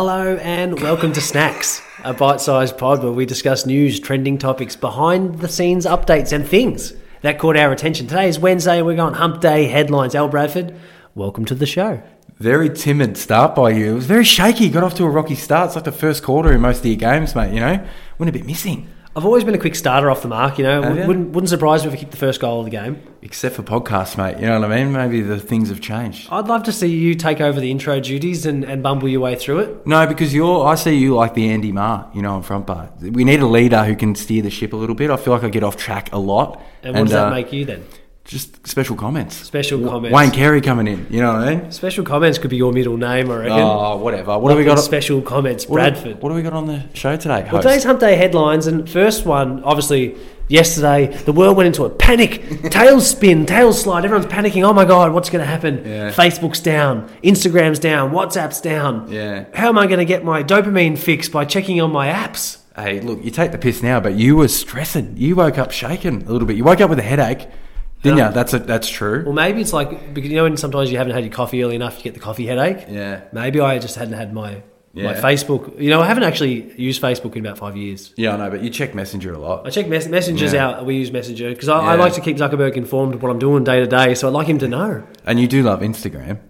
Hello and welcome to Snacks, a bite sized pod where we discuss news, trending topics, behind the scenes updates, and things that caught our attention. Today is Wednesday we're going Hump Day headlines. Al Bradford, welcome to the show. Very timid start by you. It was very shaky. Got off to a rocky start. It's like the first quarter in most of your games, mate. You know, went a bit missing. I've always been a quick starter off the mark, you know. Wouldn't, wouldn't surprise me if I kicked the first goal of the game. Except for podcasts, mate. You know what I mean? Maybe the things have changed. I'd love to see you take over the intro duties and, and bumble your way through it. No, because you're. I see you like the Andy Maher. You know, on front bar. We need a leader who can steer the ship a little bit. I feel like I get off track a lot. And what does that uh, make you then? Just special comments. Special comments. Wayne Carey coming in. You know what I mean? Special comments could be your middle name, I reckon. Oh, whatever. What do we got? Special comments, what do- Bradford. What do we got on the show today? Well, today's Hump Day headlines, and first one, obviously, yesterday, the world went into a panic. Tailspin, tail slide, everyone's panicking. Oh my God, what's going to happen? Yeah. Facebook's down, Instagram's down, WhatsApp's down. Yeah. How am I going to get my dopamine fix by checking on my apps? Hey, look, you take the piss now, but you were stressing. You woke up shaking a little bit. You woke up with a headache, didn't um, Yeah. you? That's a, that's true. Well, maybe it's like, because you know, when sometimes you haven't had your coffee early enough, you get the coffee headache. Yeah. Maybe I just hadn't had my. My Facebook, you know, I haven't actually used Facebook in about five years. Yeah, I know, but you check Messenger a lot. I check mess- messengers Yeah. out. We use Messenger because I, I like to keep Zuckerberg informed of what I'm doing day to day. So I'd like him to know. And you do love Instagram.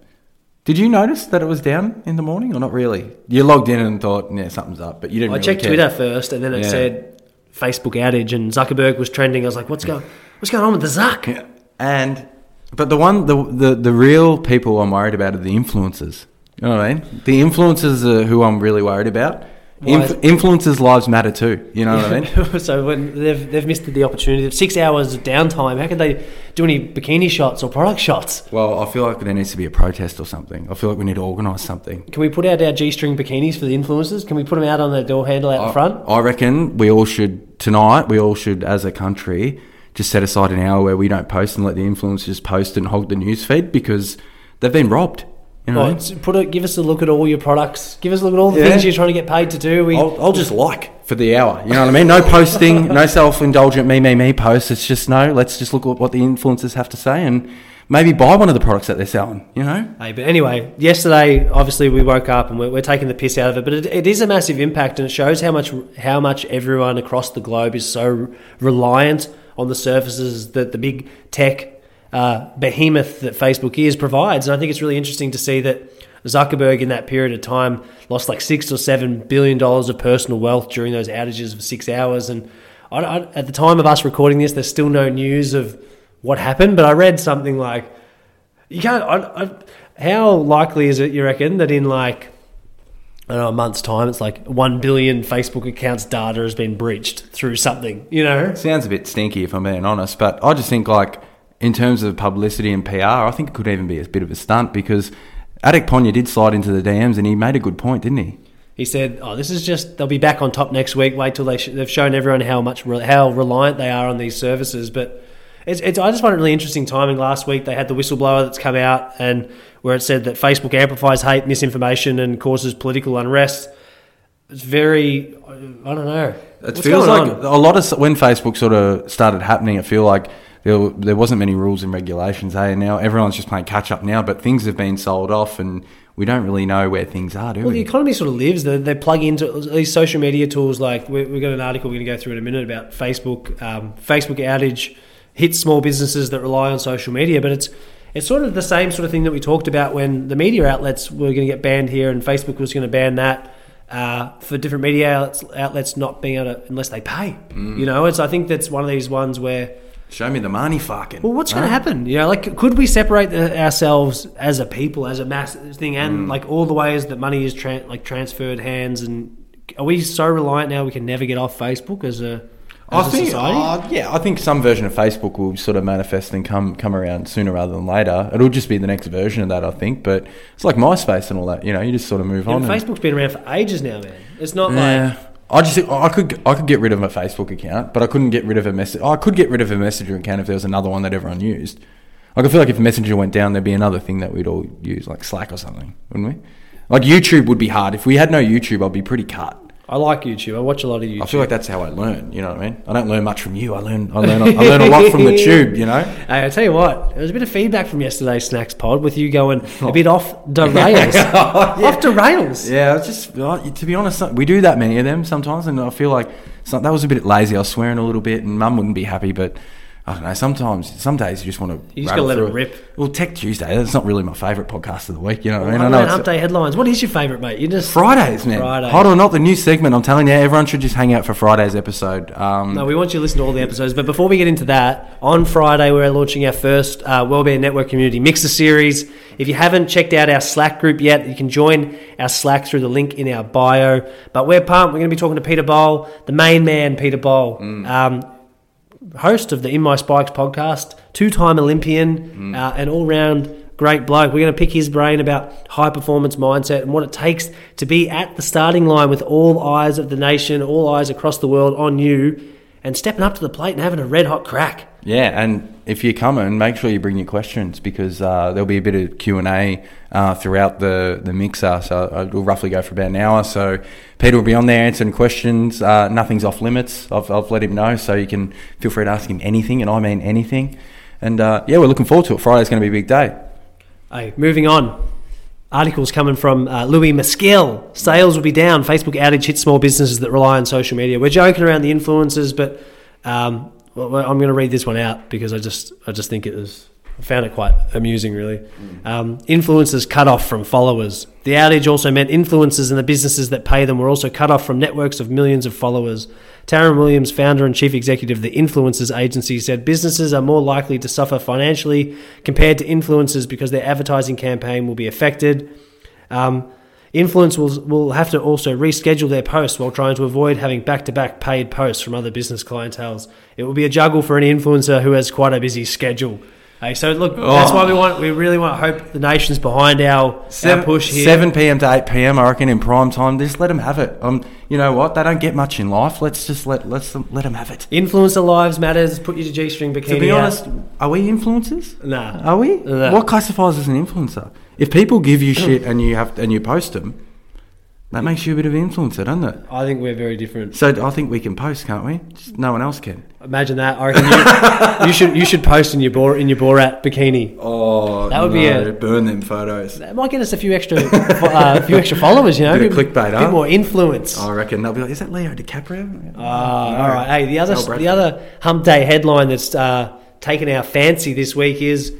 Did you notice that it was down in the morning or not really? You logged in and thought, yeah, something's up, but you didn't I really checked care. Twitter first, and then it Yeah. said Facebook outage, and Zuckerberg was trending. I was like, "What's going? What's going on with the Zuck?" Yeah. And, but the one, the, the, the real people I'm worried about are the influencers. You know what I mean? The influencers are who I'm really worried about. Inf- influencers' lives matter too. You know what I mean? so when they've they've missed the opportunity, of six hours of downtime. How can they do any bikini shots or product shots? Well, I feel like there needs to be a protest or something. I feel like we need to organise something. Can we put out our g-string bikinis for the influencers? Can we put them out on the door handle out the front? I reckon we all should tonight. We all should, as a country, just set aside an hour where we don't post and let the influencers post and hog the news feed because they've been robbed. You know, put a, give us a look at all your products. Give us a look at all the Yeah. things you're trying to get paid to do. We, I'll, I'll just like for the hour. You know what I mean? No posting, no self-indulgent me me me posts. It's just no. Let's just look at what the influencers have to say and maybe buy one of the products that they're selling. You know? Hey, but anyway, yesterday, obviously, we woke up and we're, we're taking the piss out of it. But it, it is a massive impact, and it shows how much how much everyone across the globe is so reliant on the services that the big tech uh, behemoth that Facebook is provides. And I think it's really interesting to see that Zuckerberg, in that period of time, lost like six or seven billion dollars of personal wealth during those outages of six hours. And I, I, at the time of us recording this, there's still no news of what happened. But I read something like. You can't. I, how likely is it, you reckon, that in like I don't know, a month's time, it's like one billion Facebook accounts data has been breached through something? You know, Sounds a bit stinky if I'm being honest, but I just think like in terms of publicity and PR, I think it could even be a bit of a stunt because Adek Ponya did slide into the DMs and he made a good point, didn't he? he said, "Oh, this is just they'll be back on top next week. Wait till they sh- they've shown everyone how much re- how reliant they are on these services." But it's, it's I just find it really interesting timing. Last week they had the whistleblower that's come out and where it said that Facebook amplifies hate, misinformation, and causes political unrest. It's very I don't know. It What's feels like on? a lot of when Facebook sort of started happening, I feel like there, there wasn't many rules and regulations. Hey, now everyone's just playing catch up now, but things have been sold off, and we don't really know where things are, do Well, the economy sort of lives. They, they plug into these social media tools. Like we, we've got an article we're going to go through in a minute about Facebook. Um, Facebook outage hits small businesses that rely on social media, but it's it's sort of the same sort of thing that we talked about when the media outlets were going to get banned here, and Facebook was going to ban that uh, for different media outlets, outlets not being able to unless they pay. Mm. You know, it's I think that's one of these ones where. Show me the money, fucking. Well, what's going to happen? You know, like, could we separate the, ourselves as a people, as a mass thing, and Mm. like all the ways that money is tran like transferred hands? And are we so reliant now we can never get off Facebook as a, I think, uh, yeah, I think some version of Facebook will sort of manifest and come come around sooner rather than later. It'll just be the next version of that, I think. But it's like MySpace and all that. You know, you just sort of move Yeah, on. Facebook's been around for ages now, man. It's not Yeah. like I just I could I could get rid of a Facebook account, but I couldn't get rid of a message. I could get rid of a Messenger account if there was another one that everyone used. Like I feel like if Messenger went down, there'd be another thing that we'd all use, like Slack or something, wouldn't we? Like YouTube would be hard. If we had no YouTube, I'd be pretty cut. I like YouTube. I watch a lot of YouTube. I feel like that's how I learn. You know what I mean? I don't learn much from you. I learn. I learn. I learn a lot from the tube. You know. Hey, I tell you what, there was a bit of feedback from yesterday's snacks pod with you going a oh. bit off the rails, oh, off the rails. Yeah, it's just to be honest, we do that many of them sometimes, and I feel like that was a bit lazy. I was swearing a little bit, and Mum wouldn't be happy, but. I don't know. Sometimes, some days you just want to. You just gotta let it rip. Well, Tech Tuesday. That's not really my favourite podcast of the week. You know what I mean? I know Hump Day headlines. What is your favourite, mate? You just Fridays, man. Fridays. Hold on, not the new segment. I'm telling you, everyone should just hang out for Friday's episode. Um, No, we want you to listen to all the episodes. But before we get into that, on Friday we're launching our first uh, Wellbeing Network Community Mixer series. If you haven't checked out our Slack group yet, you can join our Slack through the link in our bio. But we're pumped. We're going to be talking to Peter Bol, the main man, Peter Bol. Um, host of the In My Spikes podcast, two time Olympian, uh, an all round great bloke. We're going to pick his brain about high performance mindset and what it takes to be at the starting line with all eyes of the nation, all eyes across the world on you, and stepping up to the plate and having a red hot crack. Yeah, and if you're coming, make sure you bring your questions because uh, there'll be a bit of Q and A uh, throughout the the mixer. So uh, it'll roughly go for about an hour. So Peter will be on there answering questions. Uh, nothing's off limits. I've, I've let him know, so you can feel free to ask him anything, and I mean anything. And uh, yeah, we're looking forward to it. Friday's going to be a big day. Hey, moving on. Articles coming from uh, Louis Maskill. Sales will be down. Facebook outage hits small businesses that rely on social media. We're joking around the influencers, but um, well, well, I'm going to read this one out because I just I just think it was I found it quite amusing, really. Um, influencers cut off from followers. The outage also meant influencers and the businesses that pay them were also cut off from networks of millions of followers. Taryn Williams, founder and chief executive of the Influencers Agency, said businesses are more likely to suffer financially compared to influencers because their advertising campaign will be affected. Um, will, will have to also reschedule their posts while trying to avoid having back to back paid posts from other business clientels. It will be a juggle for any influencer who has quite a busy schedule. Hey, so look, that's why we want we really want hope the nation's behind our, our push here. 7 p.m. to 8 p.m. I reckon in prime time. Just let them have it. Um, you know what? They don't get much in life. Let's just let let's let them have it. Influencer lives matters. Put your G string bikini. To be out. honest, are we influencers? nah. Are we? No. What classifies as an influencer? If people give you shit and you have and you post them, that makes you a bit of an influencer, doesn't it? I think we're very different. So I think we can post, can't we? Just no one else can. Imagine that. I reckon you, you should you should post in your Bor, in your Borat bikini. Oh, That would be a- burn them photos. That might get us a few extra uh, a few extra followers. You know, Bit of clickbait, a huh? bit more influence. I reckon they'll be like, "Is that Leo DiCaprio?" Ah, all right. Hey, the other the other Hump Day headline that's uh, taken our fancy this week is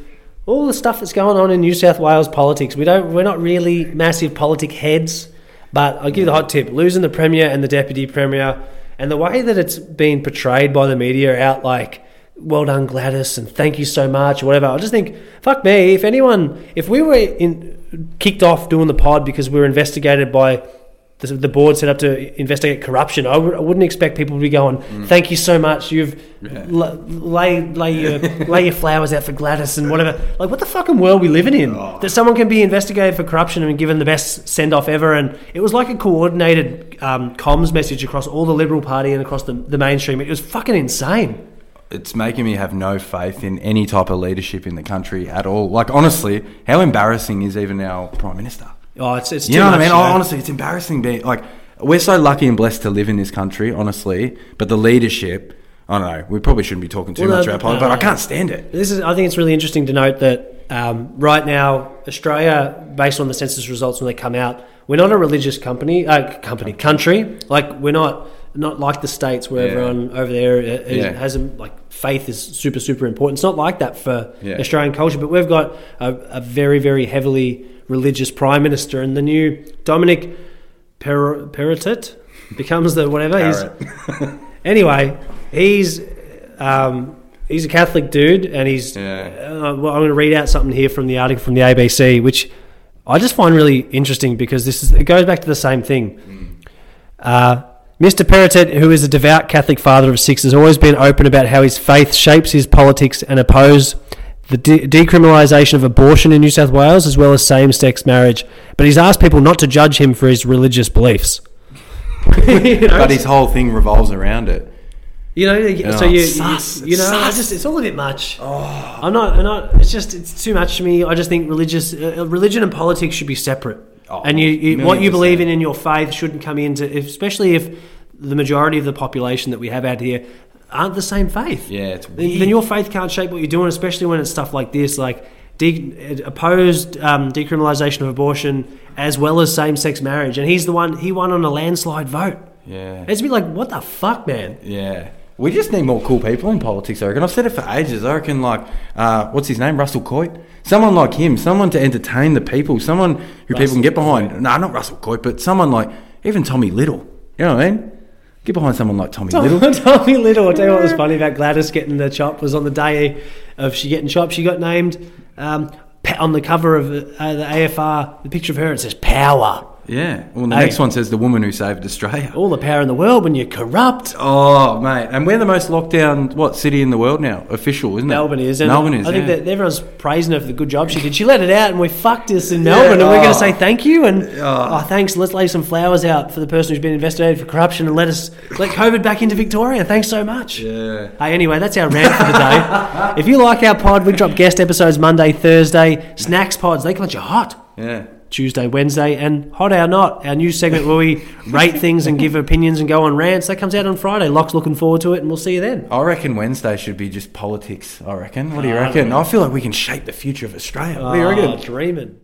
all the stuff that's going on in New South Wales politics. We don't we're not really massive politic heads, but I'll give you the hot tip: losing the premier and the deputy premier, and the way that it's been portrayed by the media out like. Well done, Gladys, and thank you so much, or whatever. I just think, fuck me. If anyone, if we were in, kicked off doing the pod because we were investigated by the, the board set up to investigate corruption. I w- I wouldn't expect people to be going, "Thank you so much. You've l- lay lay your lay your flowers out for Gladys and whatever." Like, what the fucking world we living in? That someone can be investigated for corruption and given the best send off ever. And it was like a coordinated um, comms message across all the Liberal Party and across the, the mainstream. It was fucking insane. it's making me have no faith in any type of leadership in the country at all. Like honestly, how embarrassing is even our prime minister? Oh, it's it's You know what I mean? Honestly, it's embarrassing. Being like, we're so lucky and blessed to live in this country, honestly. But the leadership, I don't know. We probably shouldn't be talking too Well, much no, about politics, no, but I can't stand it. This is, I think it's really interesting to note that um, right now, Australia, based on the census results when they come out, we're not a religious company, uh, company, country. Like we're not not like the states where Yeah. everyone over there uh, Yeah. has a, like faith is super super important. It's not like that for Yeah. Australian culture, but we've got a, a very very heavily religious prime minister, and the new Dominic per- Perrottet becomes the whatever. He's, anyway, he's um, he's a Catholic dude, and he's. Yeah. Uh, well, I'm going to read out something here from the article from the ABC, which I just find really interesting because this is it goes back to the same thing. Uh, Mr. Perrottet, who is a devout Catholic father of six, has always been open about how his faith shapes his politics and oppose the de- decriminalisation of abortion in New South Wales as well as same-sex marriage. But he's asked people not to judge him for his religious beliefs. You know? But his whole thing revolves around it. You know, so Oh, you, sus. you, you know, just it's all a bit much. I'm not, I'm not. It's just it's too much to me. I just think religious, uh, religion and politics should be separate. Oh, and you, you what you believe in in your faith shouldn't come into, especially if the majority of the population that we have out here aren't the same faith. Yeah, it's then, weird. then your faith can't shape what you're doing, especially when it's stuff like this, like de- opposed um, decriminalisation of abortion as well as same-sex marriage. And he's the one he won on a landslide vote. Yeah. It's be like, what the fuck, man? Yeah. We just need more cool people in politics, I reckon. I've said it for ages. I reckon, like, uh, what's his name? Russell Coight? Someone like him, someone to entertain the people, someone who people can get behind. No, not Russell Coight, but someone like, even Tommy Little. You know what I mean? Get behind someone like Tommy Little. Tommy Little. I'll tell you what was funny about Gladys getting the chop was on the day of she getting chopped. She got named um, on the cover of uh, the AFR. The picture of her it says "Power." Yeah. Well, the Hey. next one says the woman who saved Australia. All the power in the world when you're corrupt. Oh, mate. And we're the most locked down, what, city in the world now? Official, isn't it? Melbourne is. And Melbourne is, I think yeah. that everyone's praising her for the good job she did. She let it out, and we fucked us in Melbourne, and we're going oh. to say thank you and oh. thanks. Let's lay some flowers out for the person who's been investigated for corruption, and let us let COVID back into Victoria. Thanks so much. Yeah. Hey, anyway, that's our rant for the day. if you like our pod, we drop guest episodes Monday, Thursday. Snacks pods, they come at you hot. Yeah. Tuesday, Wednesday, and Hot or Not, our new segment where we rate things and give opinions and go on rants. That comes out on Friday. Locke's looking forward to it, and we'll see you then. I reckon Wednesday should be just politics, I reckon. What do you I reckon? I feel like we can shape the future of Australia. What do you ah, reckon? Oh, dreaming.